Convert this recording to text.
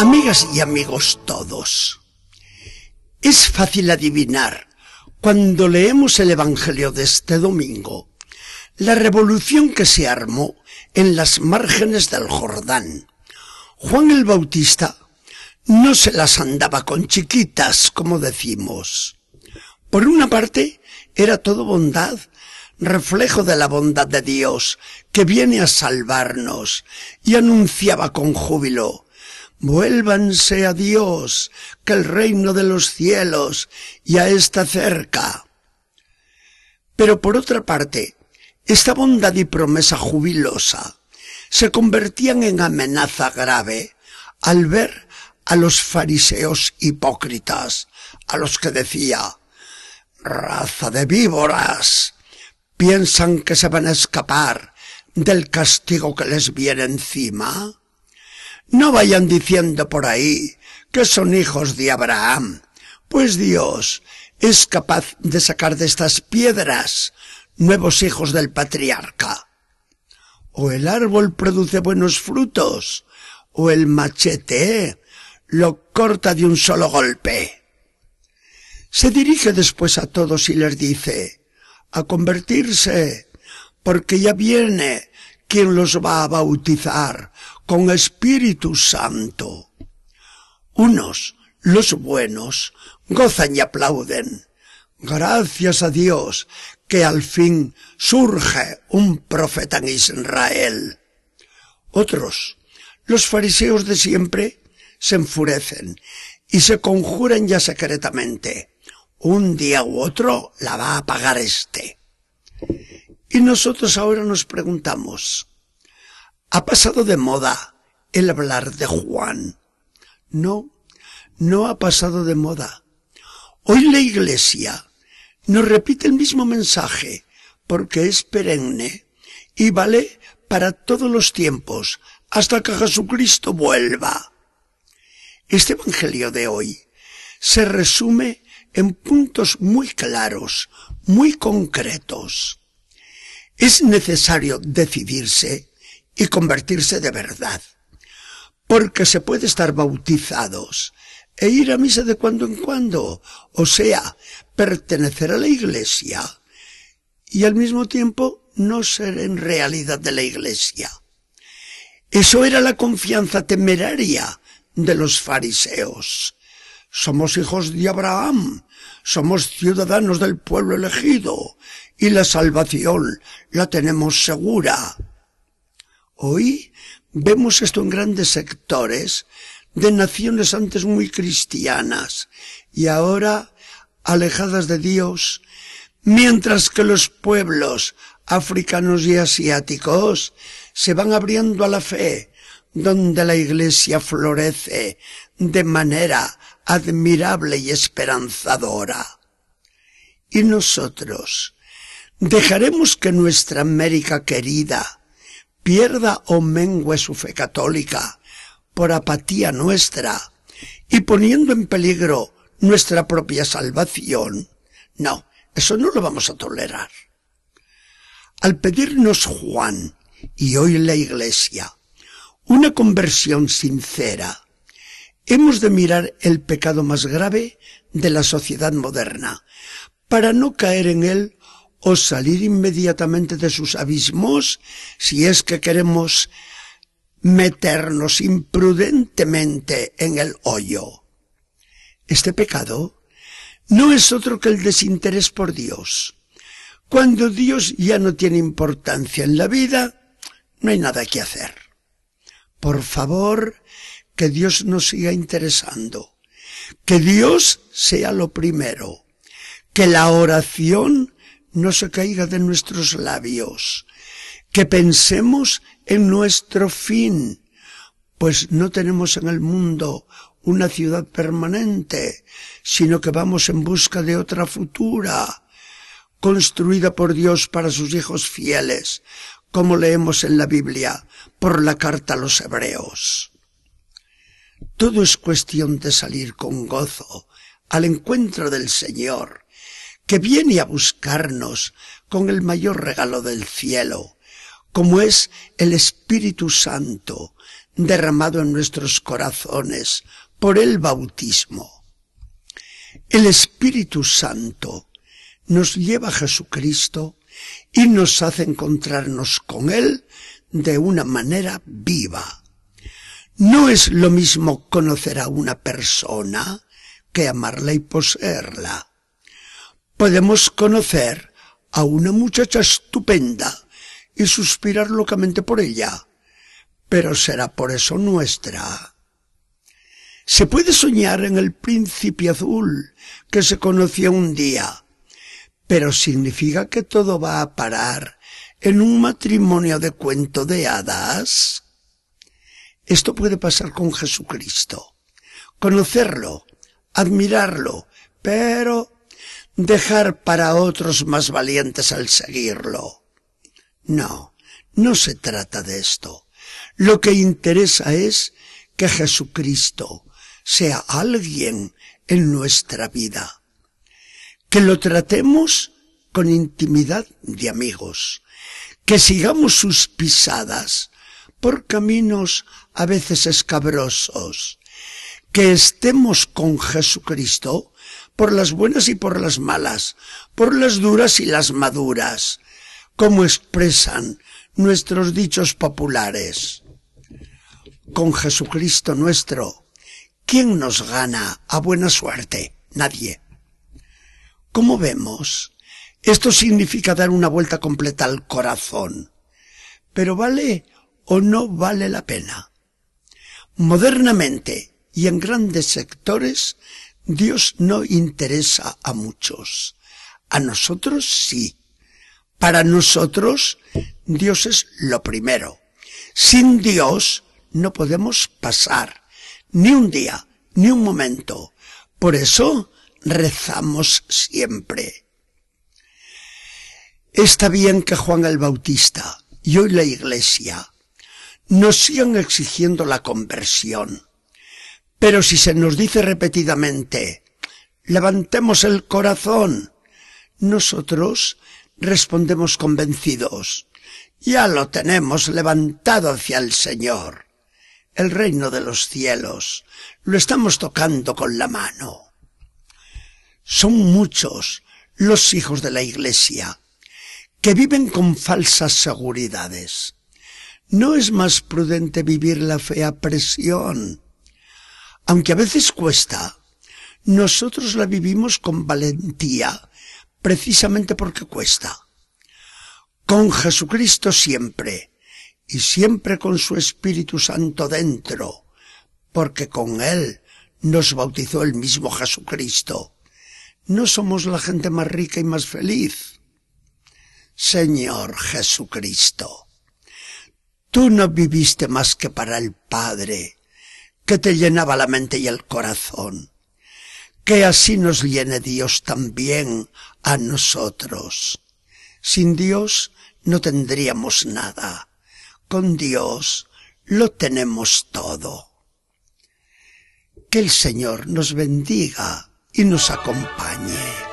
Amigas y amigos todos, es fácil adivinar cuando leemos el Evangelio de este domingo la revolución que se armó en las márgenes del Jordán. Juan el Bautista no se las andaba con chiquitas, como decimos. Por una parte, era todo bondad, reflejo de la bondad de Dios, que viene a salvarnos, y anunciaba con júbilo, Vuélvanse a Dios, que el reino de los cielos ya está cerca. Pero por otra parte, esta bondad y promesa jubilosa se convertían en amenaza grave al ver a los fariseos hipócritas, a los que decía, raza de víboras, piensan que se van a escapar del castigo que les viene encima. No vayan diciendo por ahí que son hijos de Abraham, pues Dios es capaz de sacar de estas piedras nuevos hijos del patriarca. O el árbol produce buenos frutos, o el machete lo corta de un solo golpe. Se dirige después a todos y les dice, a convertirse, porque ya viene quien los va a bautizar con Espíritu Santo. Unos, los buenos, gozan y aplauden. Gracias a Dios que al fin surge un profeta en Israel. Otros, los fariseos de siempre, se enfurecen y se conjuran ya secretamente. Un día u otro la va a pagar este. Y nosotros ahora nos preguntamos, ha pasado de moda el hablar de Juan. No, no ha pasado de moda. Hoy la Iglesia nos repite el mismo mensaje porque es perenne y vale para todos los tiempos hasta que Jesucristo vuelva. Este Evangelio de hoy se resume en puntos muy claros, muy concretos. Es necesario decidirse y convertirse de verdad. Porque se puede estar bautizados e ir a misa de cuando en cuando, o sea, pertenecer a la iglesia y al mismo tiempo no ser en realidad de la iglesia. Eso era la confianza temeraria de los fariseos. Somos hijos de Abraham, somos ciudadanos del pueblo elegido y la salvación la tenemos segura. Hoy vemos esto en grandes sectores de naciones antes muy cristianas y ahora alejadas de Dios, mientras que los pueblos africanos y asiáticos se van abriendo a la fe, donde la iglesia florece de manera admirable y esperanzadora. Y nosotros, dejaremos que nuestra América querida pierda o mengue su fe católica por apatía nuestra y poniendo en peligro nuestra propia salvación. No, eso no lo vamos a tolerar. Al pedirnos Juan y hoy la Iglesia una conversión sincera, hemos de mirar el pecado más grave de la sociedad moderna, para no caer en él o salir inmediatamente de sus abismos si es que queremos meternos imprudentemente en el hoyo. Este pecado no es otro que el desinterés por Dios. Cuando Dios ya no tiene importancia en la vida, no hay nada que hacer. Por favor, que Dios nos siga interesando. Que Dios sea lo primero. Que la oración no se caiga de nuestros labios, que pensemos en nuestro fin, pues no tenemos en el mundo una ciudad permanente, sino que vamos en busca de otra futura, construida por Dios para sus hijos fieles, como leemos en la Biblia por la carta a los hebreos. Todo es cuestión de salir con gozo al encuentro del Señor, que viene a buscarnos con el mayor regalo del cielo, como es el Espíritu Santo derramado en nuestros corazones por el bautismo. El Espíritu Santo nos lleva a Jesucristo y nos hace encontrarnos con Él de una manera viva. No es lo mismo conocer a una persona que amarla y poseerla. Podemos conocer a una muchacha estupenda y suspirar locamente por ella, pero será por eso nuestra. Se puede soñar en el príncipe azul que se conoció un día, pero significa que todo va a parar en un matrimonio de cuento de hadas. Esto puede pasar con Jesucristo. Conocerlo, admirarlo, pero dejar para otros más valientes al seguirlo. No, no se trata de esto. Lo que interesa es que Jesucristo sea alguien en nuestra vida. Que lo tratemos con intimidad de amigos. Que sigamos sus pisadas por caminos a veces escabrosos. Que estemos con Jesucristo por las buenas y por las malas, por las duras y las maduras, como expresan nuestros dichos populares. Con Jesucristo nuestro, ¿quién nos gana a buena suerte? Nadie. Como vemos, esto significa dar una vuelta completa al corazón. Pero ¿vale o no vale la pena? Modernamente y en grandes sectores, Dios no interesa a muchos. A nosotros sí. Para nosotros, Dios es lo primero. Sin Dios no podemos pasar ni un día, ni un momento. Por eso rezamos siempre. Está bien que Juan el Bautista y hoy la Iglesia nos sigan exigiendo la conversión. Pero si se nos dice repetidamente, levantemos el corazón, nosotros respondemos convencidos, ya lo tenemos levantado hacia el Señor, el reino de los cielos, lo estamos tocando con la mano. Son muchos los hijos de la Iglesia que viven con falsas seguridades. ¿No es más prudente vivir la fe a presión? Aunque a veces cuesta, nosotros la vivimos con valentía precisamente porque cuesta. Con Jesucristo siempre, y siempre con su Espíritu Santo dentro, porque con Él nos bautizó el mismo Jesucristo. No somos la gente más rica y más feliz. Señor Jesucristo, tú no viviste más que para el Padre, que te llenaba la mente y el corazón que así nos llene Dios también a nosotros. Sin Dios no tendríamos nada. Con Dios lo tenemos todo. Que el Señor nos bendiga y nos acompañe.